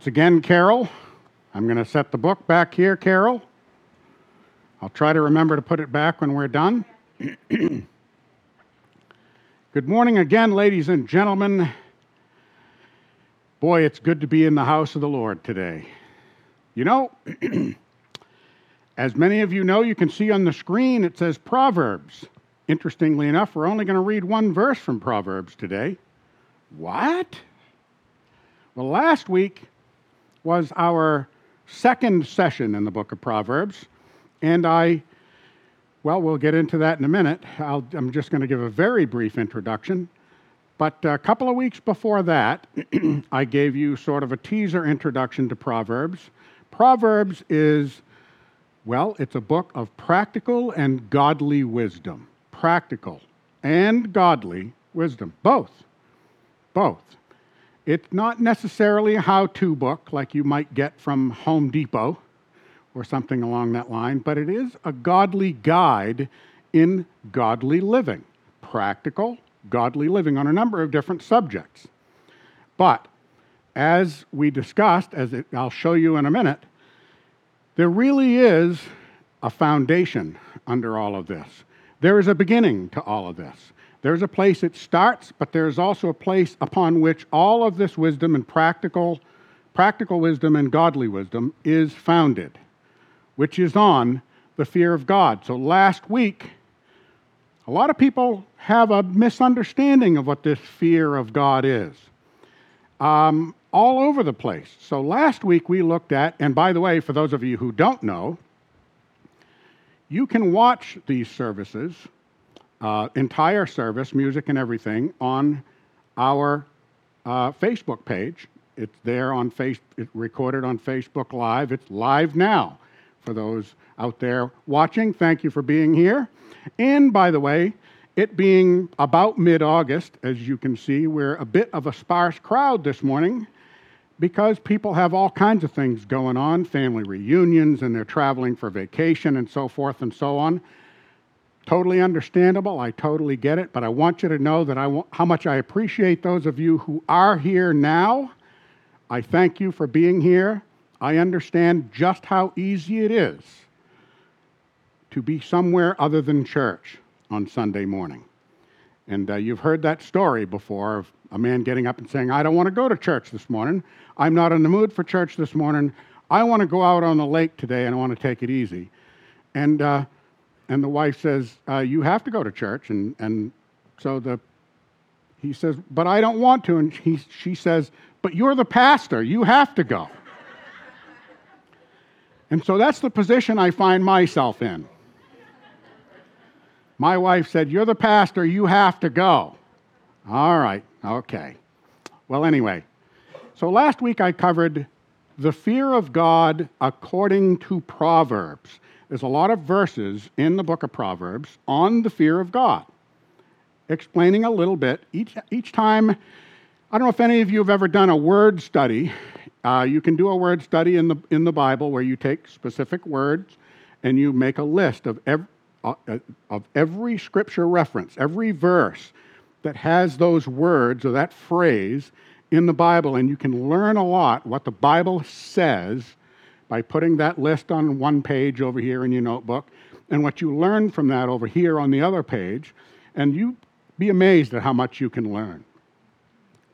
Once again, Carol. I'm going to set the book back here, Carol. I'll try to remember to put it back when we're done. Good morning again, ladies and gentlemen. Boy, it's good to be in the house of the Lord today. You know, as many of you know, you can see on the screen it says Proverbs. Interestingly enough, we're only going to read one verse from Proverbs today. What? Well, last week was our second session in the book of Proverbs, and I, well, we'll get into that in a minute. i am just going to give a very brief introduction. But a couple of weeks before that, I gave you sort of a teaser introduction to Proverbs. Proverbs is, well, it's a book of practical and godly wisdom. Practical and godly wisdom. Both. Both. It's not necessarily a how to book like you might get from Home Depot or something along that line, but it is a godly guide in godly living, practical, godly living on a number of different subjects. But as we discussed, as it, I'll show you in a minute, there really is a foundation under all of this. There is a beginning to all of this. There's a place it starts, but there's also a place upon which all of this wisdom and practical, practical wisdom and godly wisdom is founded, which is on the fear of God. So last week, a lot of people have a misunderstanding of what this fear of God is. Um, all over the place. So last week we looked at, and by the way, for those of you who don't know, you can watch these services uh, entire service, music and everything, on our uh, Facebook page. It's there on face. It's recorded on Facebook Live. It's live now for those out there watching. Thank you for being here. And by the way, it being about mid-August, as you can see, we're a bit of a sparse crowd this morning because people have all kinds of things going on, family reunions, and they're traveling for vacation and so forth and so on. Totally understandable. I totally get it. But I want you to know that I want, how much I appreciate those of you who are here now. I thank you for being here. I understand just how easy it is to be somewhere other than church on Sunday morning. And uh, you've heard that story before of a man getting up and saying, I don't want to go to church this morning. I'm not in the mood for church this morning. I want to go out on the lake today and I want to take it easy. And uh, and the wife says, uh, You have to go to church. And, and so the, he says, But I don't want to. And he, she says, But you're the pastor. You have to go. and so that's the position I find myself in. My wife said, You're the pastor. You have to go. All right. Okay. Well, anyway, so last week I covered the fear of God according to Proverbs. There's a lot of verses in the book of Proverbs on the fear of God, explaining a little bit. Each, each time, I don't know if any of you have ever done a word study. Uh, you can do a word study in the, in the Bible where you take specific words and you make a list of uh, uh, of every scripture reference, every verse that has those words or that phrase in the Bible, and you can learn a lot what the Bible says by putting that list on one page over here in your notebook and what you learn from that over here on the other page, and you be amazed at how much you can learn.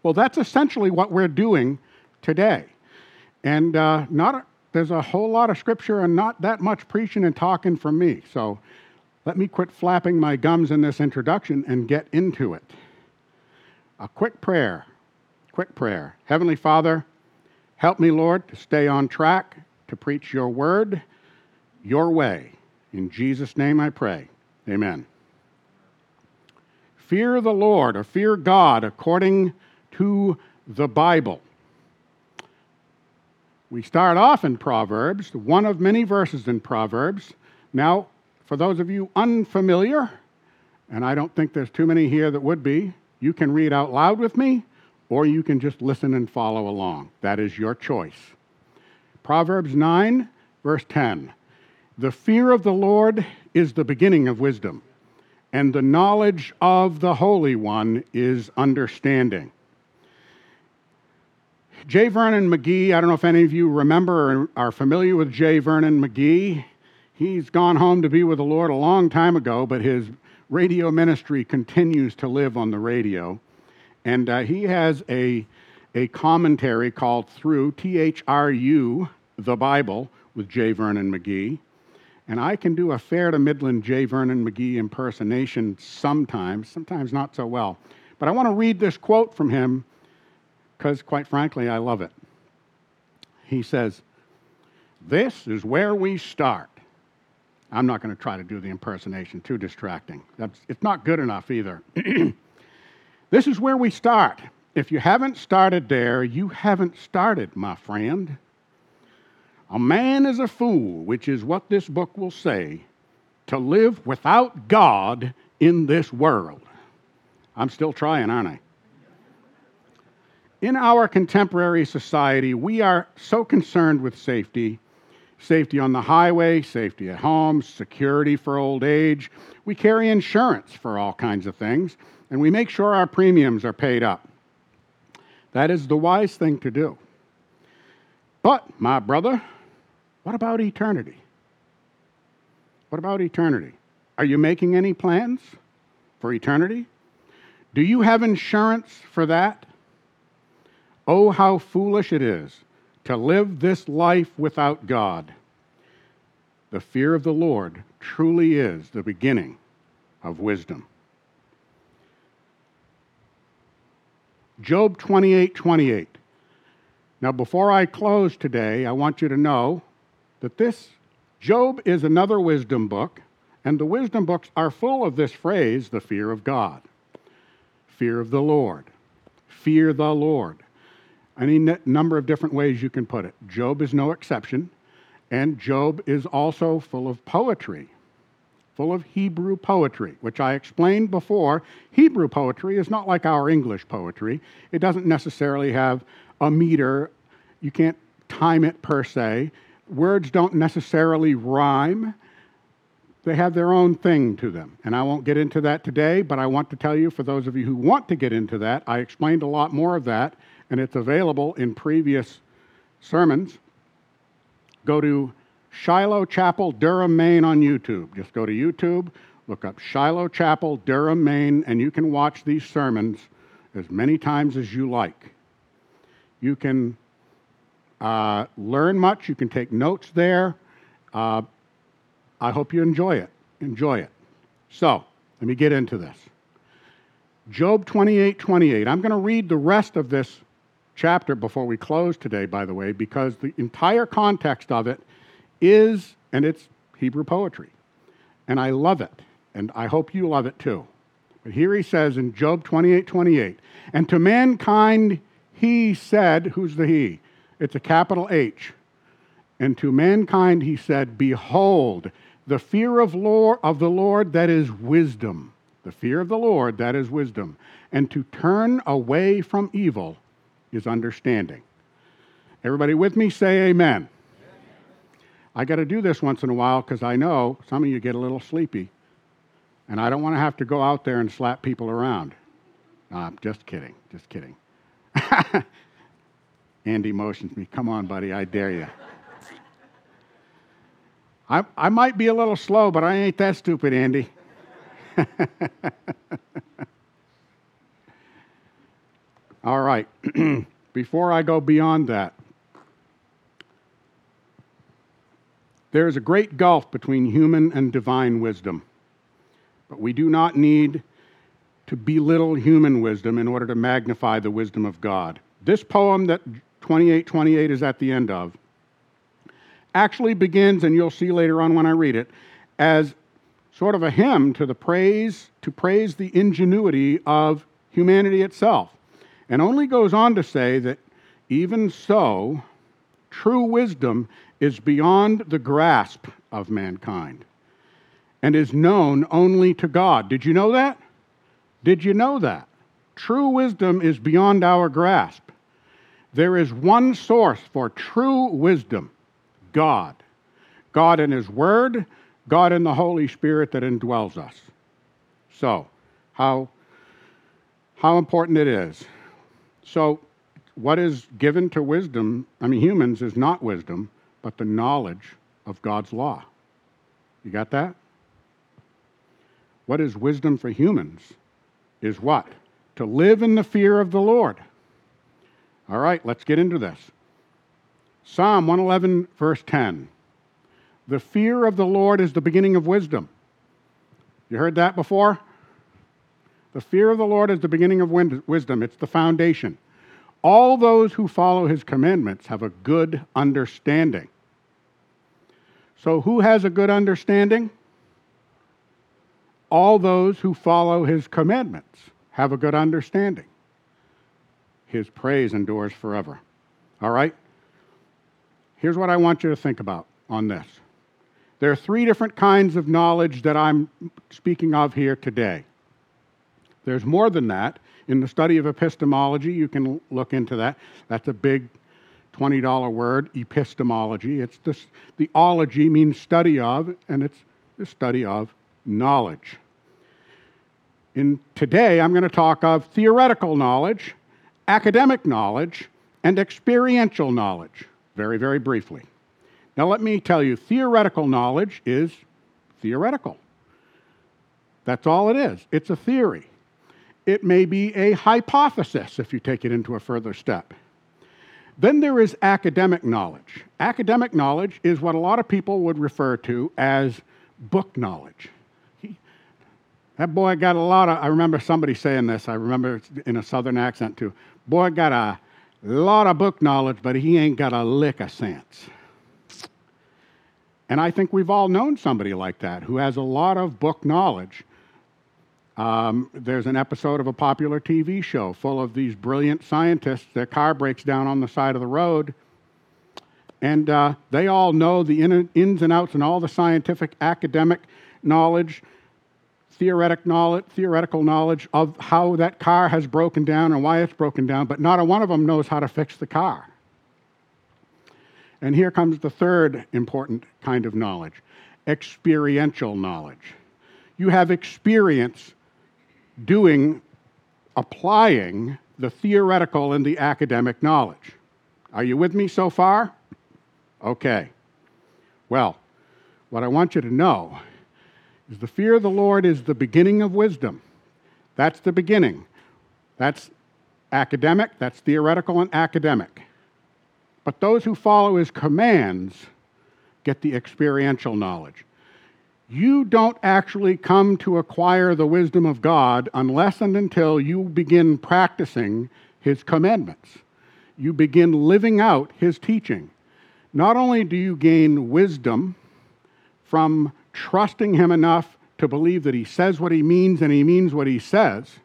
Well, that's essentially what we're doing today. And uh, not a, there's a whole lot of scripture and not that much preaching and talking from me. So let me quit flapping my gums in this introduction and get into it. A quick prayer. Quick prayer. Heavenly Father, help me, Lord, to stay on track to preach your word your way. In Jesus' name I pray. Amen. Fear the Lord or fear God according to the Bible. We start off in Proverbs, one of many verses in Proverbs. Now, for those of you unfamiliar, and I don't think there's too many here that would be, you can read out loud with me, or you can just listen and follow along. That is your choice. Proverbs 9, verse 10. The fear of the Lord is the beginning of wisdom, and the knowledge of the Holy One is understanding. J. Vernon McGee, I don't know if any of you remember or are familiar with J. Vernon McGee. He's gone home to be with the Lord a long time ago, but his radio ministry continues to live on the radio. And uh, he has a, a commentary called Through, T H R U, the Bible, with J. Vernon McGee. And I can do a fair to Midland J. Vernon McGee impersonation sometimes, sometimes not so well. But I want to read this quote from him because, quite frankly, I love it. He says, This is where we start. I'm not going to try to do the impersonation, too distracting. That's, it's not good enough either. this is where we start. If you haven't started there, you haven't started, my friend. A man is a fool, which is what this book will say, to live without God in this world. I'm still trying, aren't I? In our contemporary society, we are so concerned with safety safety on the highway, safety at home, security for old age. We carry insurance for all kinds of things, and we make sure our premiums are paid up. That is the wise thing to do. But, my brother, what about eternity? What about eternity? Are you making any plans for eternity? Do you have insurance for that? Oh, how foolish it is to live this life without God. The fear of the Lord truly is the beginning of wisdom. Job 28 28. Now, before I close today, I want you to know that this Job is another wisdom book, and the wisdom books are full of this phrase, the fear of God fear of the Lord. Fear the Lord. Any number of different ways you can put it. Job is no exception, and Job is also full of poetry, full of Hebrew poetry, which I explained before. Hebrew poetry is not like our English poetry, it doesn't necessarily have a meter, you can't time it per se. Words don't necessarily rhyme they have their own thing to them. And I won't get into that today, but I want to tell you, for those of you who want to get into that, I explained a lot more of that, and it's available in previous sermons. Go to Shiloh Chapel, Durham, Maine on YouTube. Just go to YouTube, look up Shiloh Chapel, Durham, Maine, and you can watch these sermons as many times as you like. You can uh, learn much, you can take notes there. Uh, I hope you enjoy it. Enjoy it. So, let me get into this. Job 28 28. I'm going to read the rest of this chapter before we close today, by the way, because the entire context of it is, and it's Hebrew poetry. And I love it, and I hope you love it too. But here he says in Job 28 28, and to mankind he said, who's the he? It's a capital H. And to mankind he said, Behold, the fear of, Lord, of the Lord, that is wisdom. The fear of the Lord, that is wisdom. And to turn away from evil is understanding. Everybody with me? Say amen. I got to do this once in a while because I know some of you get a little sleepy. And I don't want to have to go out there and slap people around. No, I'm just kidding. Just kidding. Andy motions me. Come on, buddy. I dare you. I, I might be a little slow, but I ain't that stupid, Andy. All right. Before I go beyond that, there is a great gulf between human and divine wisdom. But we do not need to belittle human wisdom in order to magnify the wisdom of God. This poem that 2828 is at the end of actually begins, and you'll see later on when I read it, as sort of a hymn to the praise, to praise the ingenuity of humanity itself. And only goes on to say that even so, true wisdom is beyond the grasp of mankind and is known only to God. Did you know that? Did you know that? True wisdom is beyond our grasp. There is one source for true wisdom, God. God in His Word, God in the Holy Spirit that indwells us. So, how, how important it is. So, what is given to wisdom, I mean, humans, is not wisdom, but the knowledge of God's law. You got that? What is wisdom for humans is what? To live in the fear of the Lord. All right, let's get into this. Psalm 111, verse 10. The fear of the Lord is the beginning of wisdom. You heard that before? The fear of the Lord is the beginning of wisdom, it's the foundation. All those who follow his commandments have a good understanding. So, who has a good understanding? All those who follow his commandments have a good understanding. His praise endures forever. All right? Here's what I want you to think about on this. There are three different kinds of knowledge that I'm speaking of here today. There's more than that. In the study of epistemology, you can look into that. That's a big $20 word, epistemology. It's this, the ology means study of, and it's the study of knowledge. In today, I'm going to talk of theoretical knowledge, academic knowledge, and experiential knowledge, very, very briefly. Now, let me tell you theoretical knowledge is theoretical. That's all it is. It's a theory. It may be a hypothesis if you take it into a further step. Then there is academic knowledge. Academic knowledge is what a lot of people would refer to as book knowledge. That boy got a lot of, I remember somebody saying this, I remember in a southern accent too. Boy got a lot of book knowledge, but he ain't got a lick of sense. And I think we've all known somebody like that who has a lot of book knowledge. Um, there's an episode of a popular TV show full of these brilliant scientists. Their car breaks down on the side of the road, and uh, they all know the in- ins and outs and all the scientific, academic knowledge, theoretic knowledge, theoretical knowledge of how that car has broken down and why it's broken down, but not a one of them knows how to fix the car. And here comes the third important kind of knowledge experiential knowledge. You have experience doing, applying the theoretical and the academic knowledge. Are you with me so far? Okay. Well, what I want you to know the fear of the Lord is the beginning of wisdom. That's the beginning. That's academic, that's theoretical and academic. But those who follow his commands get the experiential knowledge. You don't actually come to acquire the wisdom of God unless and until you begin practicing his commandments. You begin living out his teaching. Not only do you gain wisdom from trusting him enough to believe that he says what he means and he means what he says,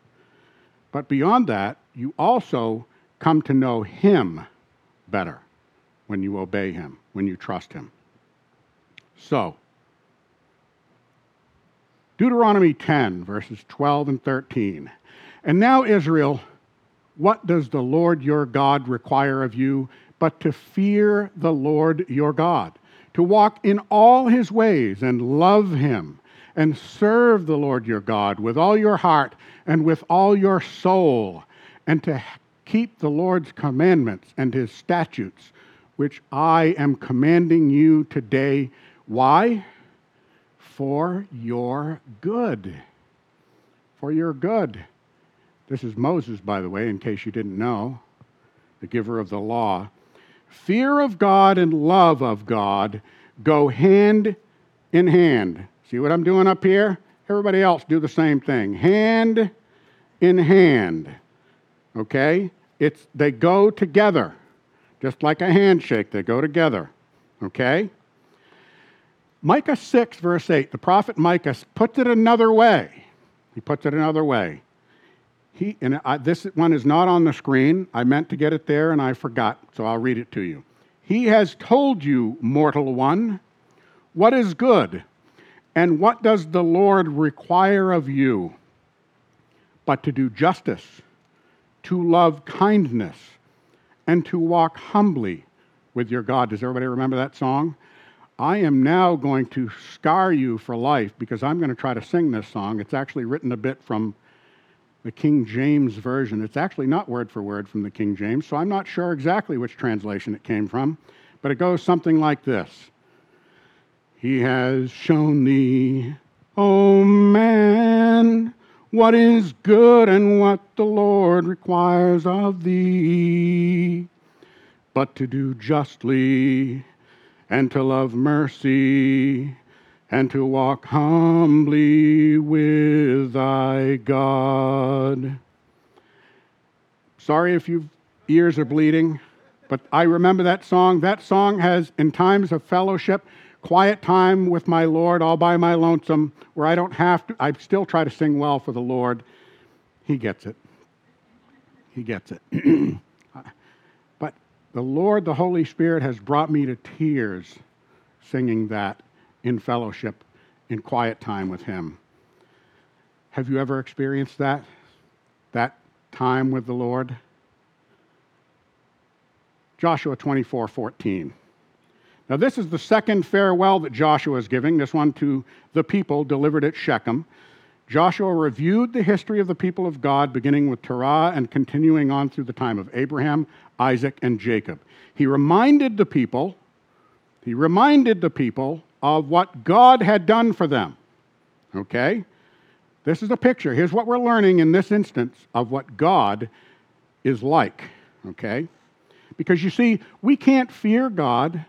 but beyond that, you also come to know him better when you obey him, when you trust him. So, Deuteronomy 10, verses 12 and 13. And now, Israel, what does the Lord your God require of you but to fear the Lord your God, to walk in all his ways and love him, and serve the Lord your God with all your heart and with all your soul, and to keep the Lord's commandments and his statutes which I am commanding you today. Why? For your good. For your good. This is Moses, by the way, in case you didn't know, the giver of the law. Fear of God and love of God go hand in hand. See what I'm doing up here? Everybody else do the same thing. Hand in hand. Okay? It's they go together just like a handshake, they go together. Okay? Micah 6, verse 8, the prophet Micah puts it another way. He puts it another way. He, and I, this one is not on the screen. I meant to get it there and I forgot, so I'll read it to you. He has told you, mortal one, what is good, and what does the Lord require of you? But to do justice, to love kindness, and to walk humbly with your God. Does everybody remember that song? I am now going to scar you for life because I'm going to try to sing this song. It's actually written a bit from the King James Version. It's actually not word for word from the King James, so I'm not sure exactly which translation it came from, but it goes something like this He has shown thee, O man, what is good and what the Lord requires of thee, but to do justly and to love mercy and to walk humbly with thy God. Sorry if your ears are bleeding, but I remember that song. That song has, in times of fellowship, quiet time with my Lord all by my lonesome, where I don't have to, I still try to sing well for the Lord. He gets it. He gets it. but the Lord, the Holy Spirit, has brought me to tears singing that in fellowship, in quiet time with Him. Have you ever experienced that? That time with the Lord? Joshua 24 14. Now, this is the second farewell that Joshua is giving, this one to the people delivered at Shechem. Joshua reviewed the history of the people of God, beginning with Terah and continuing on through the time of Abraham, Isaac, and Jacob. He reminded the people, he reminded the people of what God had done for them. Okay? This is a picture. Here's what we're learning in this instance of what God is like. Okay? Because you see, we can't fear God,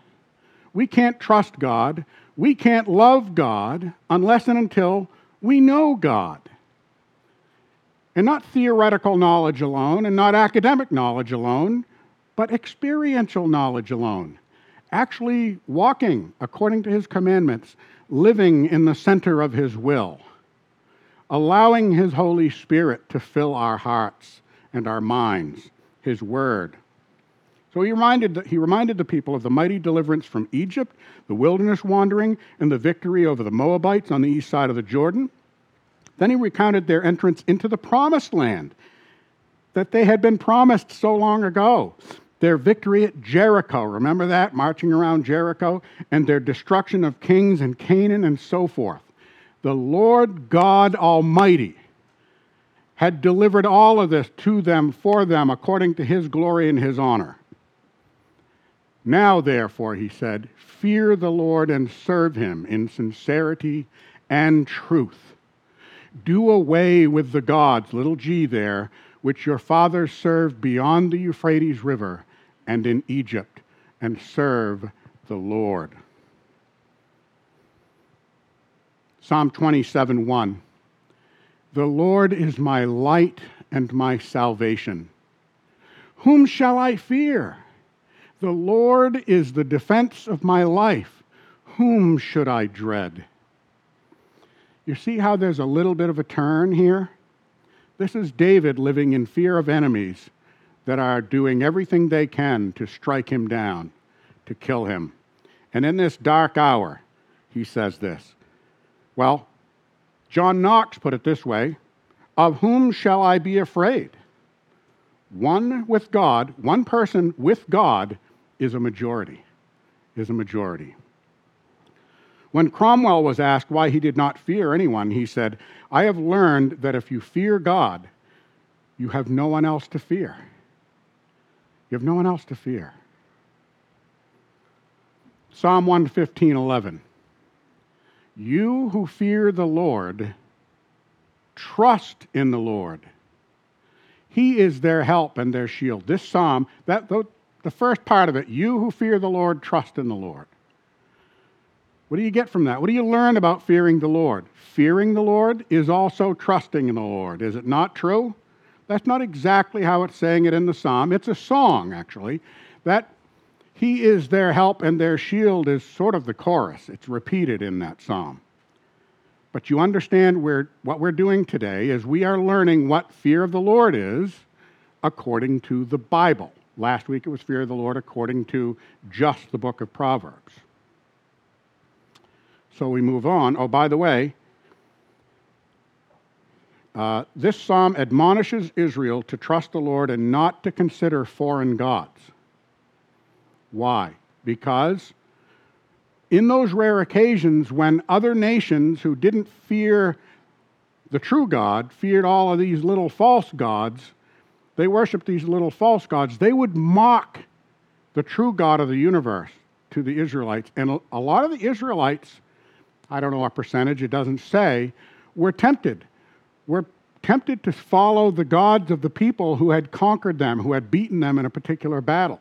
we can't trust God, we can't love God unless and until we know God. And not theoretical knowledge alone, and not academic knowledge alone, but experiential knowledge alone actually walking according to his commandments, living in the center of his will, allowing his Holy Spirit to fill our hearts and our minds, his word. So he reminded, he reminded the people of the mighty deliverance from Egypt, the wilderness wandering, and the victory over the Moabites on the east side of the Jordan. Then he recounted their entrance into the promised land that they had been promised so long ago their victory at Jericho, remember that? Marching around Jericho, and their destruction of kings and Canaan and so forth. The Lord God Almighty had delivered all of this to them for them according to his glory and his honor. Now, therefore, he said, fear the Lord and serve him in sincerity and truth. Do away with the gods, little g there, which your fathers served beyond the Euphrates River and in Egypt and serve the Lord. Psalm 27 1. The Lord is my light and my salvation. Whom shall I fear? The Lord is the defense of my life. Whom should I dread? You see how there's a little bit of a turn here? This is David living in fear of enemies that are doing everything they can to strike him down, to kill him. And in this dark hour, he says this. Well, John Knox put it this way Of whom shall I be afraid? One with God, one person with God is a majority, is a majority. When Cromwell was asked why he did not fear anyone, he said, I have learned that if you fear God, you have no one else to fear. You have no one else to fear. Psalm 115, 11. You who fear the Lord, trust in the Lord. He is their help and their shield. This psalm, that the, the first part of it, you who fear the Lord, trust in the Lord. What do you get from that? What do you learn about fearing the Lord? Fearing the Lord is also trusting in the Lord. Is it not true? That's not exactly how it's saying it in the psalm. It's a song, actually. That He is their help and their shield is sort of the chorus. It's repeated in that psalm. But you understand where, what we're doing today is we are learning what fear of the Lord is according to the Bible. Last week it was fear of the Lord according to just the book of Proverbs. So we move on. Oh, by the way, uh, this psalm admonishes Israel to trust the Lord and not to consider foreign gods. Why? Because in those rare occasions when other nations who didn't fear the true God feared all of these little false gods, they worshiped these little false gods, they would mock the true God of the universe to the Israelites. And a lot of the Israelites, I don't know what percentage, it doesn't say, were tempted. Were tempted to follow the gods of the people who had conquered them, who had beaten them in a particular battle.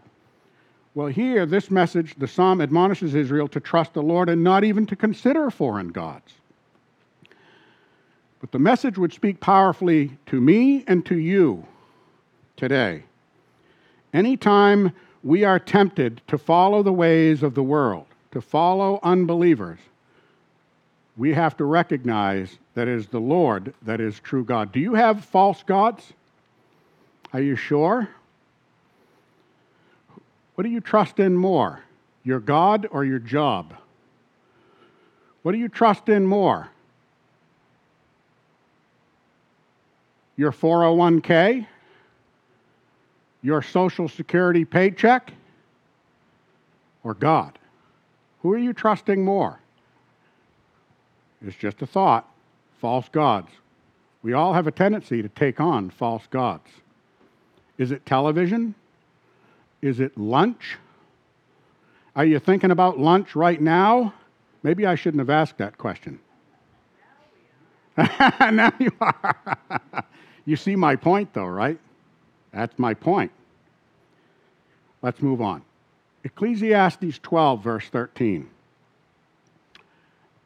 Well, here, this message, the psalm admonishes Israel to trust the Lord and not even to consider foreign gods. But the message would speak powerfully to me and to you today. Anytime we are tempted to follow the ways of the world, to follow unbelievers, we have to recognize that it is the Lord that is true God. Do you have false gods? Are you sure? What do you trust in more, your God or your job? What do you trust in more? Your 401k? Your Social Security paycheck? Or God? Who are you trusting more? It's just a thought. False gods. We all have a tendency to take on false gods. Is it television? Is it lunch? Are you thinking about lunch right now? Maybe I shouldn't have asked that question. now you are. you see my point, though, right? That's my point. Let's move on. Ecclesiastes 12, verse 13.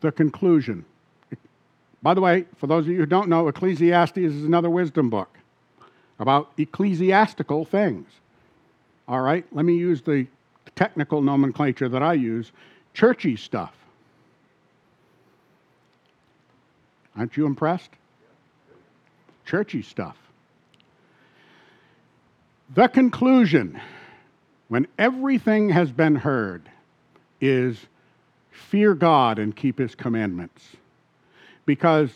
The conclusion. By the way, for those of you who don't know, Ecclesiastes is another wisdom book about ecclesiastical things. All right, let me use the technical nomenclature that I use churchy stuff. Aren't you impressed? Churchy stuff. The conclusion, when everything has been heard, is fear God and keep his commandments. Because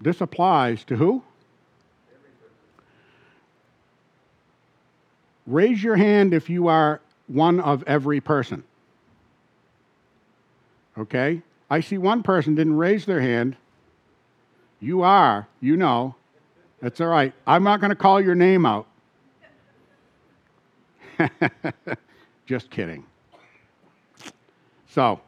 this applies to who? Raise your hand if you are one of every person. Okay? I see one person didn't raise their hand. You are, you know. That's all right. I'm not going to call your name out. Just kidding. So,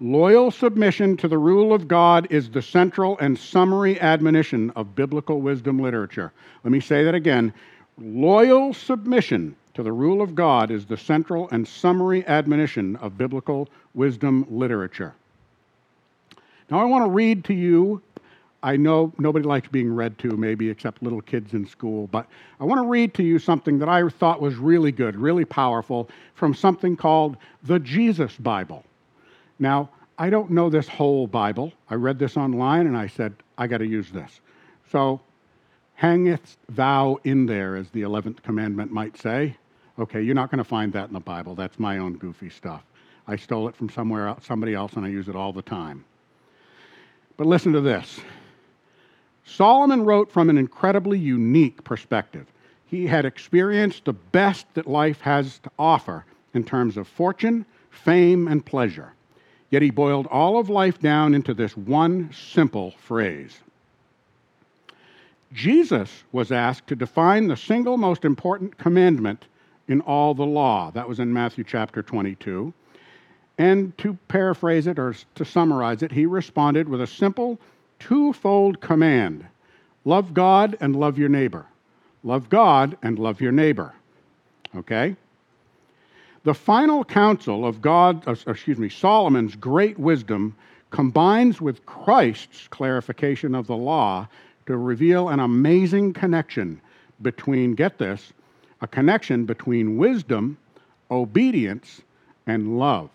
loyal submission to the rule of God is the central and summary admonition of biblical wisdom literature. Let me say that again. Loyal submission to the rule of God is the central and summary admonition of biblical wisdom literature. Now, I want to read to you. I know nobody likes being read to, maybe except little kids in school, but I want to read to you something that I thought was really good, really powerful, from something called the Jesus Bible. Now, I don't know this whole Bible. I read this online and I said, I got to use this. So hangest thou in there, as the 11th commandment might say. Okay, you're not going to find that in the Bible. That's my own goofy stuff. I stole it from somewhere else, somebody else, and I use it all the time. But listen to this Solomon wrote from an incredibly unique perspective. He had experienced the best that life has to offer in terms of fortune, fame, and pleasure. Yet he boiled all of life down into this one simple phrase Jesus was asked to define the single most important commandment in all the law. That was in Matthew chapter 22. And to paraphrase it or to summarize it, he responded with a simple twofold command love God and love your neighbor. Love God and love your neighbor. Okay? The final counsel of God, uh, excuse me, Solomon's great wisdom combines with Christ's clarification of the law to reveal an amazing connection between, get this, a connection between wisdom, obedience, and love.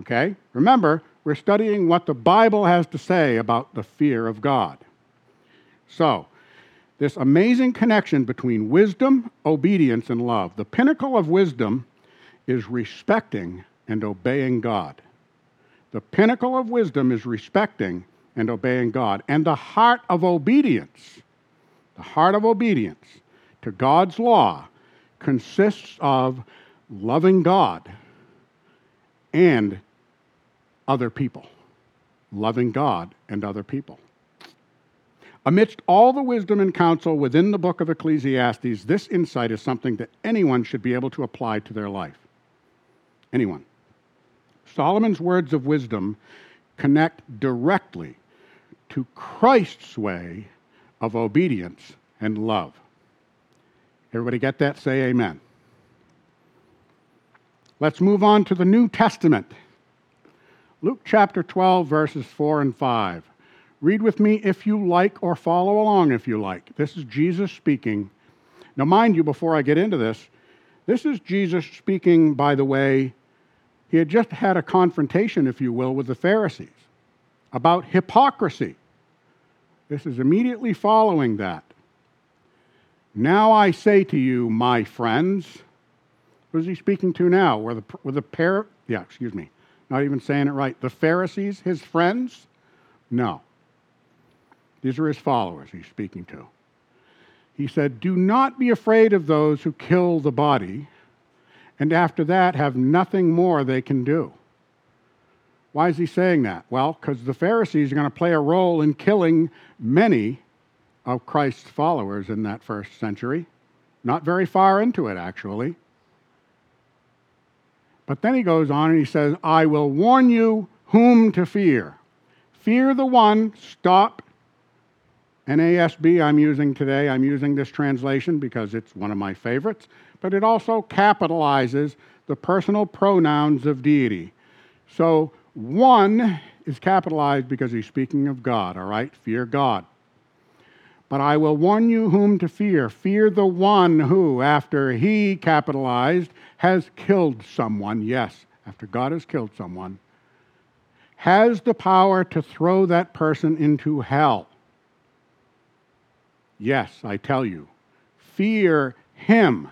Okay? Remember, we're studying what the Bible has to say about the fear of God. So, this amazing connection between wisdom, obedience, and love. The pinnacle of wisdom is respecting and obeying God. The pinnacle of wisdom is respecting and obeying God. And the heart of obedience, the heart of obedience to God's law consists of loving God and other people. Loving God and other people. Amidst all the wisdom and counsel within the book of Ecclesiastes, this insight is something that anyone should be able to apply to their life. Anyone. Solomon's words of wisdom connect directly to Christ's way of obedience and love. Everybody get that? Say amen. Let's move on to the New Testament. Luke chapter 12, verses 4 and 5. Read with me if you like, or follow along if you like. This is Jesus speaking. Now, mind you, before I get into this, this is Jesus speaking, by the way, he had just had a confrontation, if you will, with the Pharisees about hypocrisy. This is immediately following that. Now I say to you, my friends, who's he speaking to now? Were the, were the pair, yeah, excuse me, not even saying it right. The Pharisees, his friends? No. These are his followers he's speaking to. He said, Do not be afraid of those who kill the body, and after that have nothing more they can do. Why is he saying that? Well, because the Pharisees are going to play a role in killing many of Christ's followers in that first century. Not very far into it, actually. But then he goes on and he says, I will warn you whom to fear. Fear the one, stop NASB I'm using today, I'm using this translation because it's one of my favorites, but it also capitalizes the personal pronouns of deity. So one is capitalized because he's speaking of God, all right? Fear God. But I will warn you whom to fear. Fear the one who, after he capitalized, has killed someone. Yes, after God has killed someone, has the power to throw that person into hell. Yes, I tell you, fear him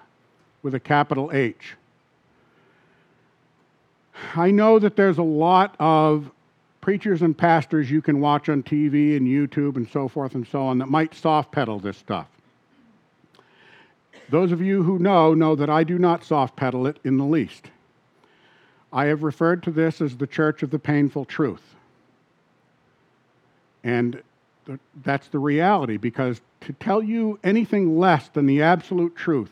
with a capital H. I know that there's a lot of preachers and pastors you can watch on TV and YouTube and so forth and so on that might soft pedal this stuff. Those of you who know know that I do not soft pedal it in the least. I have referred to this as the church of the painful truth. And that's the reality because to tell you anything less than the absolute truth,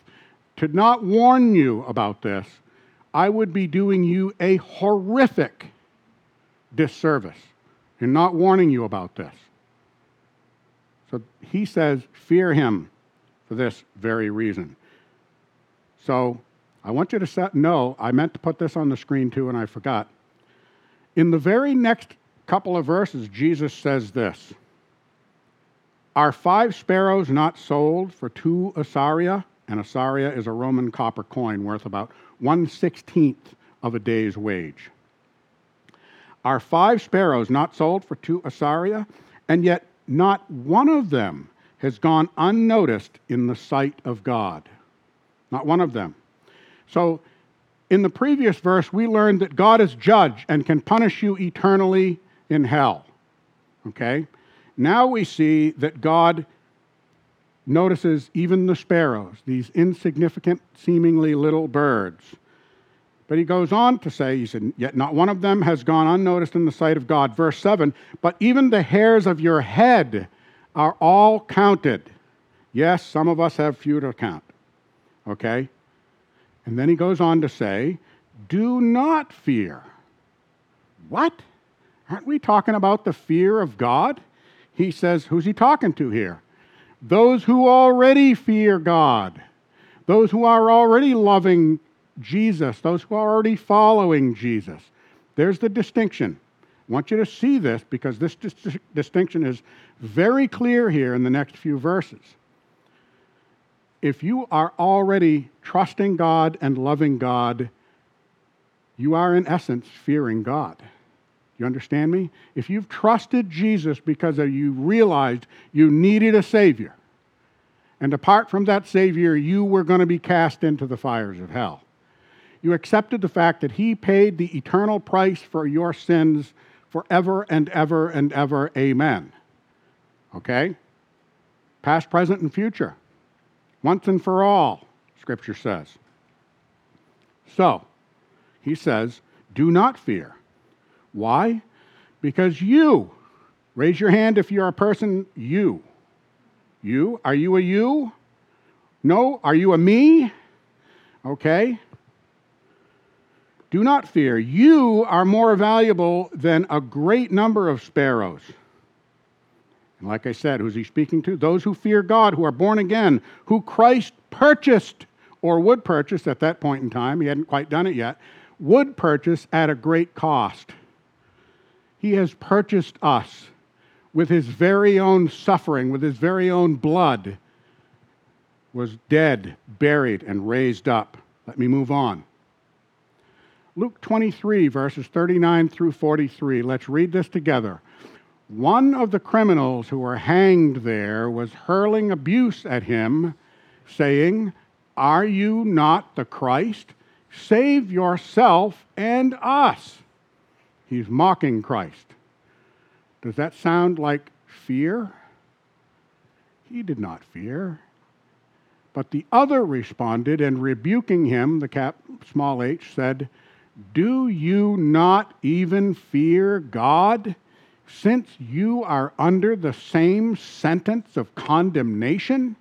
to not warn you about this, I would be doing you a horrific disservice in not warning you about this. So he says, fear him for this very reason. So I want you to set, no, I meant to put this on the screen too, and I forgot. In the very next couple of verses, Jesus says this are five sparrows not sold for two assaria? An assaria is a Roman copper coin worth about one sixteenth of a day's wage. Are five sparrows not sold for two assaria? And yet not one of them has gone unnoticed in the sight of God. Not one of them. So, in the previous verse, we learned that God is judge and can punish you eternally in hell. Okay? Now we see that God notices even the sparrows, these insignificant, seemingly little birds. But he goes on to say, he said, Yet not one of them has gone unnoticed in the sight of God. Verse 7 But even the hairs of your head are all counted. Yes, some of us have few to count. Okay? And then he goes on to say, Do not fear. What? Aren't we talking about the fear of God? He says, who's he talking to here? Those who already fear God, those who are already loving Jesus, those who are already following Jesus. There's the distinction. I want you to see this because this dis- distinction is very clear here in the next few verses. If you are already trusting God and loving God, you are in essence fearing God. You understand me? If you've trusted Jesus because you realized you needed a Savior, and apart from that Savior, you were going to be cast into the fires of hell. You accepted the fact that He paid the eternal price for your sins forever and ever and ever. Amen. Okay? Past, present, and future. Once and for all, Scripture says. So, He says, do not fear. Why? Because you, raise your hand if you're a person, you, You? Are you a you? No? Are you a me? Okay. Do not fear. You are more valuable than a great number of sparrows. And like I said, who's he speaking to? Those who fear God, who are born again, who Christ purchased or would purchase at that point in time. He hadn't quite done it yet. Would purchase at a great cost. He has purchased us with his very own suffering, with his very own blood, was dead, buried, and raised up. Let me move on. Luke 23, verses 39 through 43. Let's read this together. One of the criminals who were hanged there was hurling abuse at him, saying, Are you not the Christ? Save yourself and us. He's mocking Christ. Does that sound like fear? He did not fear. But the other responded and rebuking him, the cap small h said, Do you not even fear God, since you are under the same sentence of condemnation?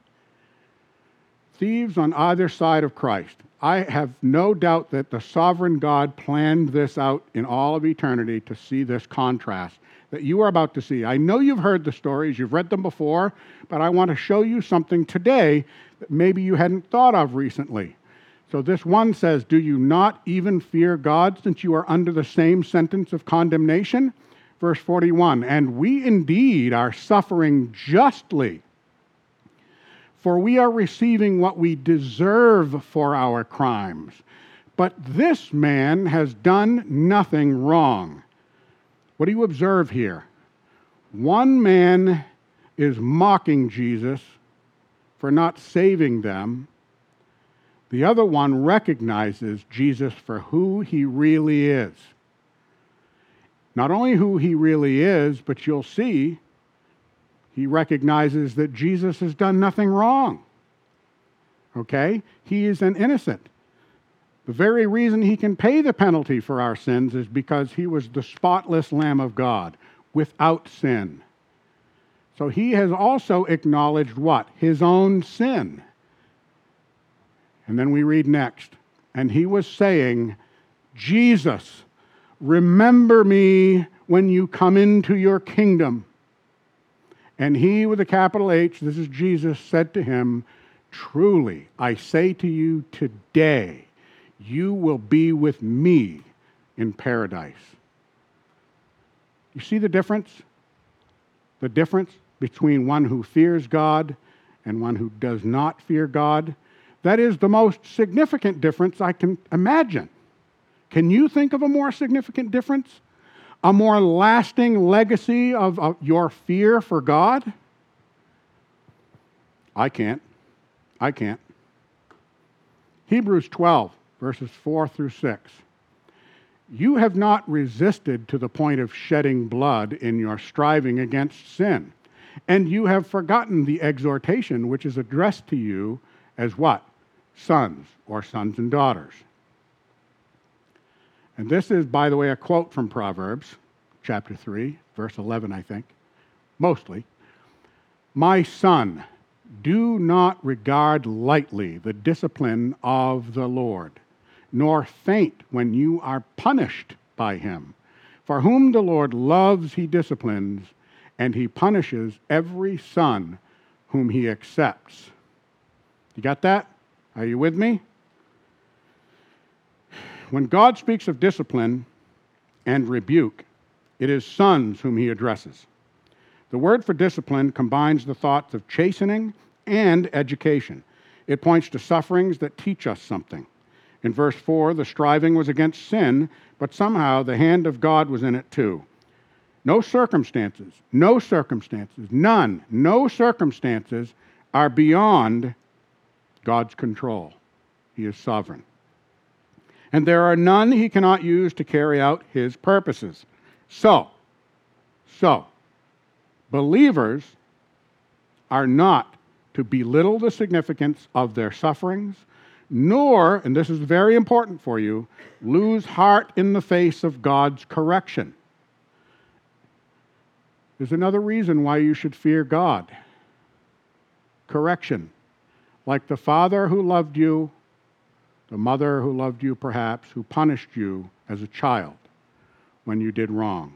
Thieves on either side of Christ. I have no doubt that the sovereign God planned this out in all of eternity to see this contrast that you are about to see. I know you've heard the stories, you've read them before, but I want to show you something today that maybe you hadn't thought of recently. So this one says, Do you not even fear God since you are under the same sentence of condemnation? Verse 41 And we indeed are suffering justly, for we are receiving what we deserve for our crimes. But this man has done nothing wrong. What do you observe here? One man is mocking Jesus for not saving them. The other one recognizes Jesus for who he really is. Not only who he really is, but you'll see he recognizes that Jesus has done nothing wrong. Okay? He is an innocent. The very reason he can pay the penalty for our sins is because he was the spotless Lamb of God without sin. So he has also acknowledged what? His own sin. And then we read next. And he was saying, Jesus, remember me when you come into your kingdom. And he, with a capital H, this is Jesus, said to him, Truly, I say to you today, you will be with me in paradise. You see the difference? The difference between one who fears God and one who does not fear God? That is the most significant difference I can imagine. Can you think of a more significant difference? A more lasting legacy of, of your fear for God? I can't. I can't. Hebrews 12 verses 4 through 6. You have not resisted to the point of shedding blood in your striving against sin, and you have forgotten the exhortation which is addressed to you as what? Sons or sons and daughters. And this is, by the way, a quote from Proverbs chapter 3, verse 11, I think, mostly. My son, do not regard lightly the discipline of the Lord nor faint when you are punished by him. For whom the Lord loves, he disciplines, and he punishes every son whom he accepts. You got that? Are you with me? When God speaks of discipline and rebuke, it is sons whom he addresses. The word for discipline combines the thoughts of chastening and education. It points to sufferings that teach us something. In verse 4, the striving was against sin, but somehow the hand of God was in it too. No circumstances, no circumstances, none, no circumstances are beyond God's control. He is sovereign. And there are none he cannot use to carry out his purposes. So, so, believers are not to belittle the significance of their sufferings nor, and this is very important for you, lose heart in the face of God's correction. There's another reason why you should fear God. correction. Like the father who loved you, the mother who loved you perhaps, who punished you as a child when you did wrong.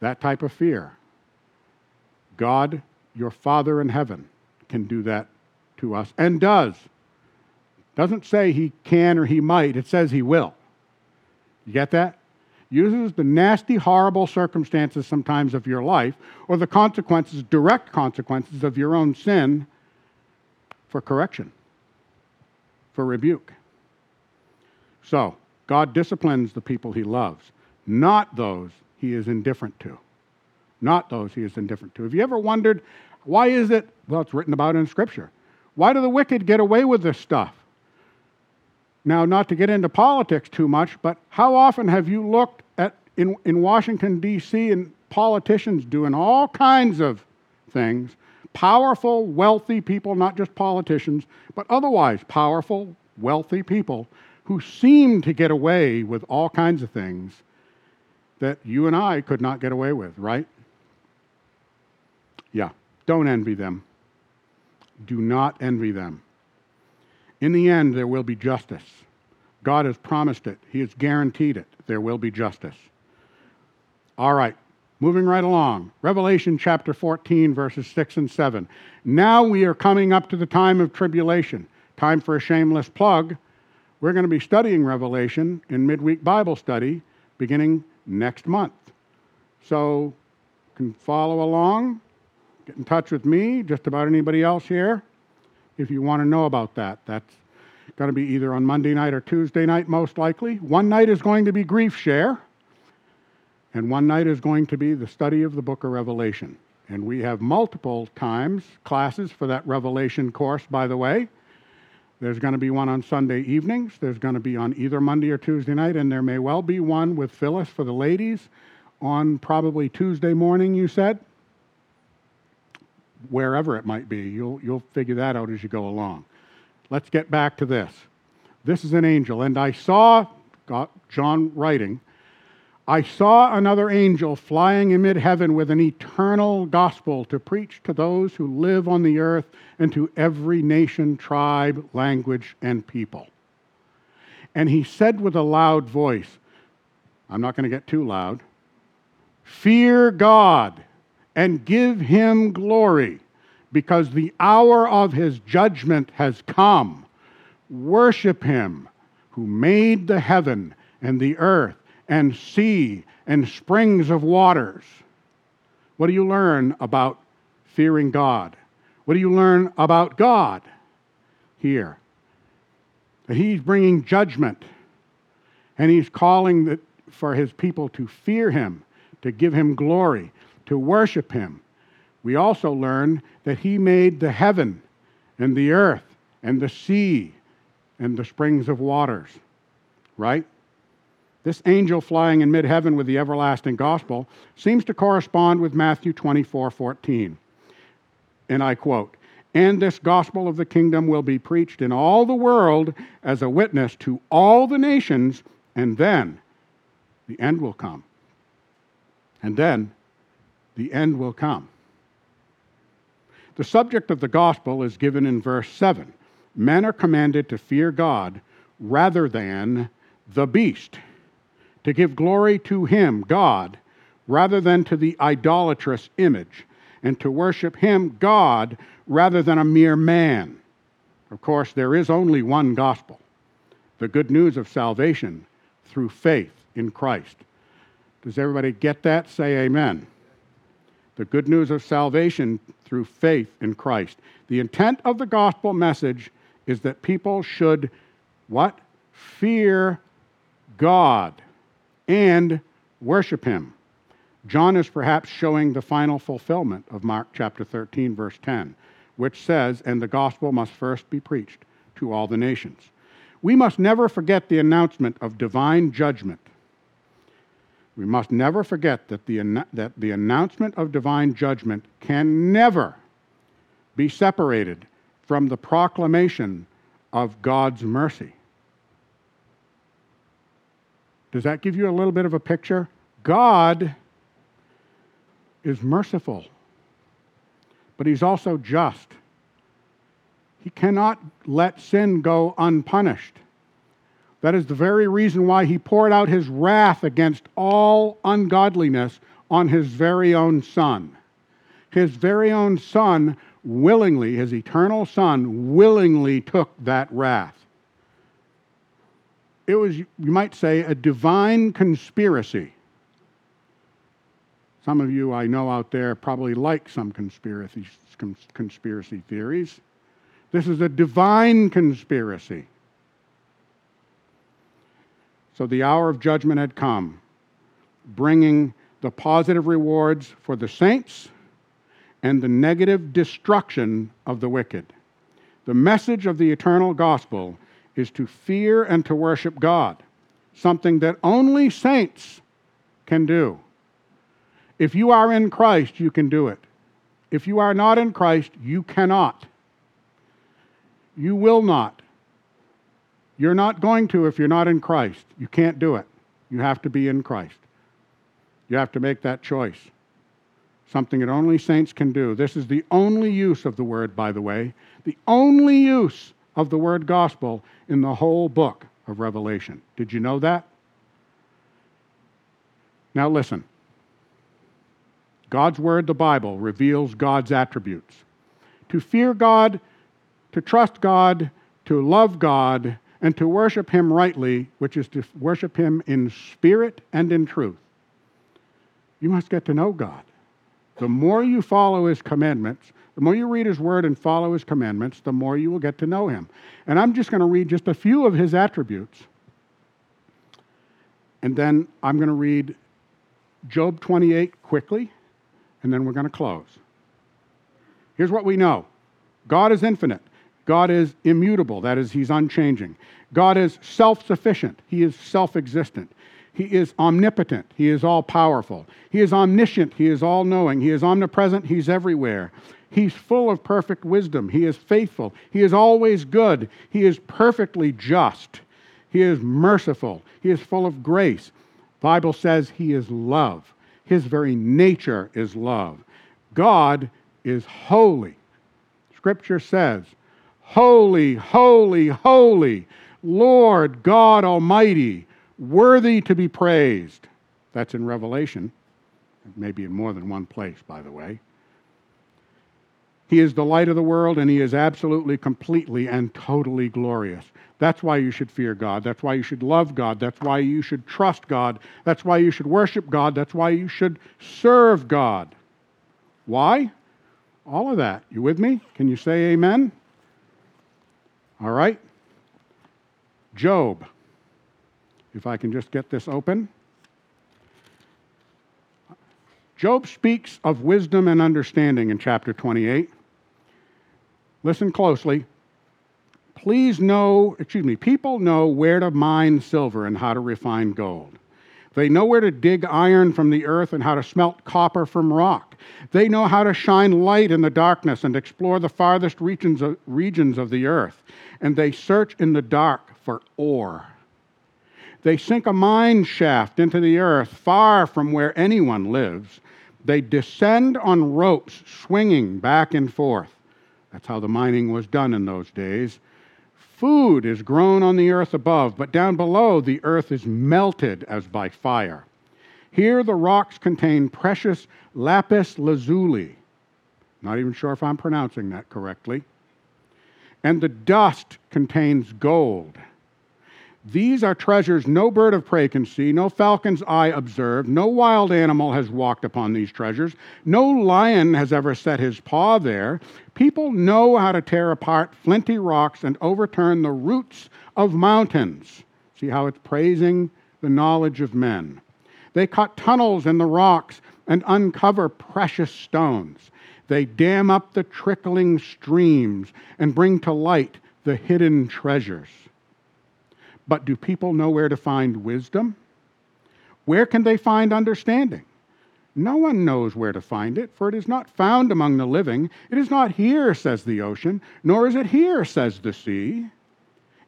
That type of fear. God, your Father in heaven, can do that to us and does. Doesn't say he can or he might, it says he will. You get that? Uses the nasty, horrible circumstances sometimes of your life or the consequences, direct consequences of your own sin for correction, for rebuke. So, God disciplines the people he loves, not those he is indifferent to. Not those he is indifferent to. Have you ever wondered why is it? Well, it's written about in Scripture. Why do the wicked get away with this stuff? Now, not to get into politics too much, but how often have you looked at in, in Washington, D.C., and politicians doing all kinds of things? Powerful, wealthy people, not just politicians, but otherwise powerful, wealthy people who seem to get away with all kinds of things that you and I could not get away with, right? Yeah, don't envy them. Do not envy them. In the end, there will be justice. God has promised it, He has guaranteed it. There will be justice. All right, moving right along. Revelation chapter 14, verses 6 and 7. Now we are coming up to the time of tribulation. Time for a shameless plug. We're going to be studying Revelation in midweek Bible study beginning next month. So, can follow along, get in touch with me, just about anybody else here, if you want to know about that. That's going to be either on Monday night or Tuesday night, most likely. One night is going to be grief share, and one night is going to be the study of the book of Revelation. And we have multiple times classes for that Revelation course, by the way. There's going to be one on Sunday evenings. There's going to be on either Monday or Tuesday night, and there may well be one with Phyllis for the ladies on probably Tuesday morning, you said? Wherever it might be. You'll, you'll figure that out as you go along. Let's get back to this. This is an angel, and I saw, John writing, I saw another angel flying amid heaven with an eternal gospel to preach to those who live on the earth and to every nation, tribe, language, and people. And he said with a loud voice, I'm not going to get too loud, Fear God and give him glory, because the hour of his judgment has come. Worship him who made the heaven and the earth and sea and springs of waters. What do you learn about fearing God? What do you learn about God here? That He's bringing judgment and He's calling for His people to fear Him, to give Him glory, to worship Him. We also learn that He made the heaven and the earth and the sea and the springs of waters, right? This angel flying in mid heaven with the everlasting gospel seems to correspond with Matthew 24 14. And I quote, And this gospel of the kingdom will be preached in all the world as a witness to all the nations, and then the end will come. And then the end will come. The subject of the gospel is given in verse 7. Men are commanded to fear God rather than the beast to give glory to Him, God, rather than to the idolatrous image, and to worship Him, God, rather than a mere man. Of course, there is only one gospel the good news of salvation through faith in Christ. Does everybody get that? Say amen. The good news of salvation through faith in Christ. The intent of the gospel message is that people should what? Fear God and worship him. John is perhaps showing the final fulfillment of Mark chapter 13, verse 10, which says, And the gospel must first be preached to all the nations. We must never forget the announcement of divine judgment. We must never forget that the, that the announcement of divine judgment can never be separated from the proclamation of God's mercy. Does that give you a little bit of a picture? God is merciful, but He's also just. He cannot let sin go unpunished. That is the very reason why he poured out his wrath against all ungodliness on his very own son. His very own son willingly, his eternal son, willingly took that wrath. It was, you might say, a divine conspiracy. Some of you I know out there probably like some conspiracy, conspiracy theories. This is a divine conspiracy. So the hour of judgment had come, bringing the positive rewards for the saints and the negative destruction of the wicked. The message of the eternal gospel is to fear and to worship God, something that only saints can do. If you are in Christ, you can do it. If you are not in Christ, you cannot. You will not. You're not going to if you're not in Christ. You can't do it. You have to be in Christ. You have to make that choice. Something that only saints can do. This is the only use of the word, by the way, the only use of the word gospel in the whole book of Revelation. Did you know that? Now listen. God's word, the Bible, reveals God's attributes. To fear God, to trust God, to love God, and to worship Him rightly, which is to worship Him in spirit and in truth, you must get to know God. The more you follow His commandments, the more you read His Word and follow His commandments, the more you will get to know Him. And I'm just going to read just a few of His attributes. And then I'm going to read Job 28 quickly, and then we're going to close. Here's what we know God is infinite. God is immutable, that is, He's unchanging. God is self sufficient, He is self existent. He is omnipotent, He is all powerful. He is omniscient, He is all knowing. He is omnipresent, He's everywhere. He's full of perfect wisdom. He is faithful. He is always good. He is perfectly just. He is merciful. He is full of grace. Bible says he is love. His very nature is love. God is holy. Scripture says Holy, holy, holy, Lord God Almighty, worthy to be praised. That's in Revelation, maybe in more than one place, by the way. He is the light of the world, and He is absolutely, completely, and totally glorious. That's why you should fear God. That's why you should love God. That's why you should trust God. That's why you should worship God. That's why you should serve God. Why? All of that. You with me? Can you say amen? All right? Job. If I can just get this open. Job speaks of wisdom and understanding in chapter 28. Listen closely. Please know, excuse me, people know where to mine silver and how to refine gold. They know where to dig iron from the earth and how to smelt copper from rock. They know how to shine light in the darkness and explore the farthest regions of, regions of the earth. And they search in the dark for ore. They sink a mine shaft into the earth far from where anyone lives. They descend on ropes, swinging back and forth. That's how the mining was done in those days. Food is grown on the earth above, but down below the earth is melted as by fire. Here the rocks contain precious lapis lazuli. Not even sure if I'm pronouncing that correctly. And the dust contains gold. These are treasures no bird of prey can see, no falcon's eye observed, no wild animal has walked upon these treasures, no lion has ever set his paw there. People know how to tear apart flinty rocks and overturn the roots of mountains. See how it's praising the knowledge of men. They cut tunnels in the rocks and uncover precious stones. They dam up the trickling streams and bring to light the hidden treasures. But do people know where to find wisdom? Where can they find understanding? No one knows where to find it, for it is not found among the living. It is not here, says the ocean, nor is it here, says the sea.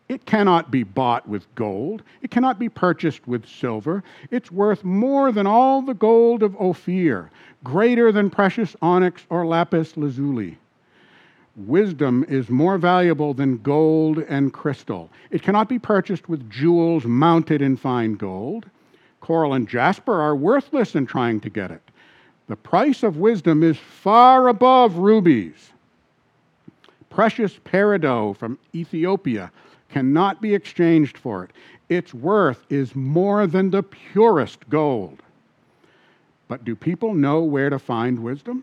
It cannot be bought with gold. It cannot be purchased with silver. It's worth more than all the gold of Ophir, greater than precious onyx or lapis lazuli. Wisdom is more valuable than gold and crystal. It cannot be purchased with jewels mounted in fine gold. Coral and jasper are worthless in trying to get it. The price of wisdom is far above rubies. Precious peridot from Ethiopia cannot be exchanged for it. Its worth is more than the purest gold. But do people know where to find wisdom?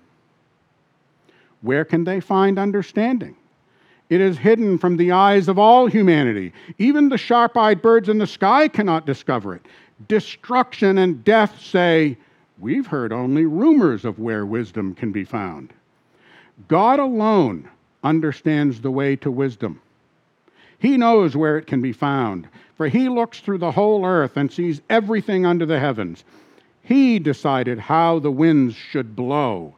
Where can they find understanding? It is hidden from the eyes of all humanity. Even the sharp eyed birds in the sky cannot discover it. Destruction and death say, We've heard only rumors of where wisdom can be found. God alone understands the way to wisdom. He knows where it can be found, for he looks through the whole earth and sees everything under the heavens. He decided how the winds should blow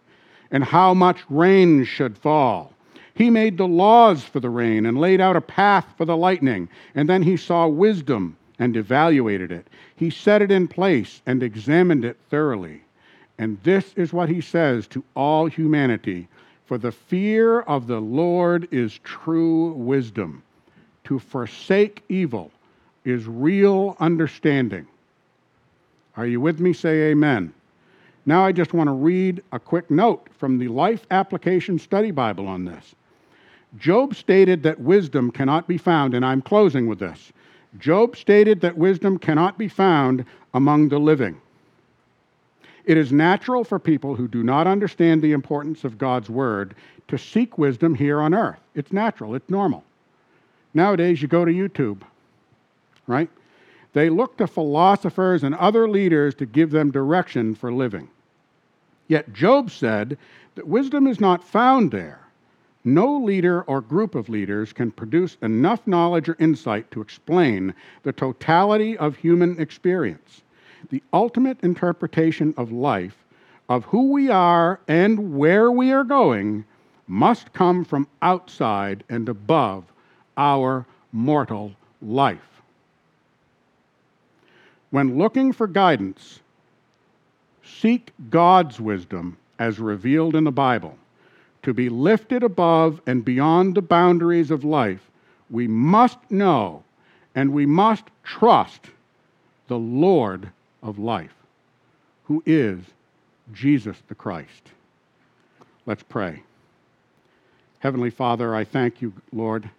and how much rain should fall. He made the laws for the rain and laid out a path for the lightning, and then he saw wisdom and evaluated it. He set it in place and examined it thoroughly. And this is what he says to all humanity For the fear of the Lord is true wisdom. To forsake evil is real understanding. Are you with me? Say amen. Now, I just want to read a quick note from the Life Application Study Bible on this. Job stated that wisdom cannot be found, and I'm closing with this. Job stated that wisdom cannot be found among the living. It is natural for people who do not understand the importance of God's word to seek wisdom here on earth. It's natural, it's normal. Nowadays, you go to YouTube, right? They look to philosophers and other leaders to give them direction for living. Yet Job said that wisdom is not found there. No leader or group of leaders can produce enough knowledge or insight to explain the totality of human experience. The ultimate interpretation of life, of who we are and where we are going, must come from outside and above our mortal life. When looking for guidance, seek God's wisdom as revealed in the Bible. To be lifted above and beyond the boundaries of life, we must know and we must trust the Lord of life, who is Jesus the Christ. Let's pray. Heavenly Father, I thank you, Lord,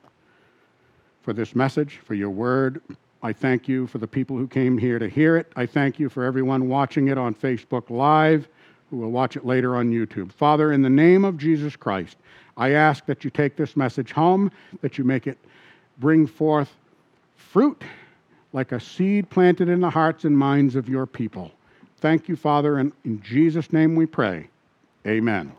for this message, for your word. I thank you for the people who came here to hear it. I thank you for everyone watching it on Facebook Live, who will watch it later on YouTube. Father, in the name of Jesus Christ, I ask that you take this message home, that you make it bring forth fruit like a seed planted in the hearts and minds of your people. Thank you, Father, and in Jesus' name we pray. Amen.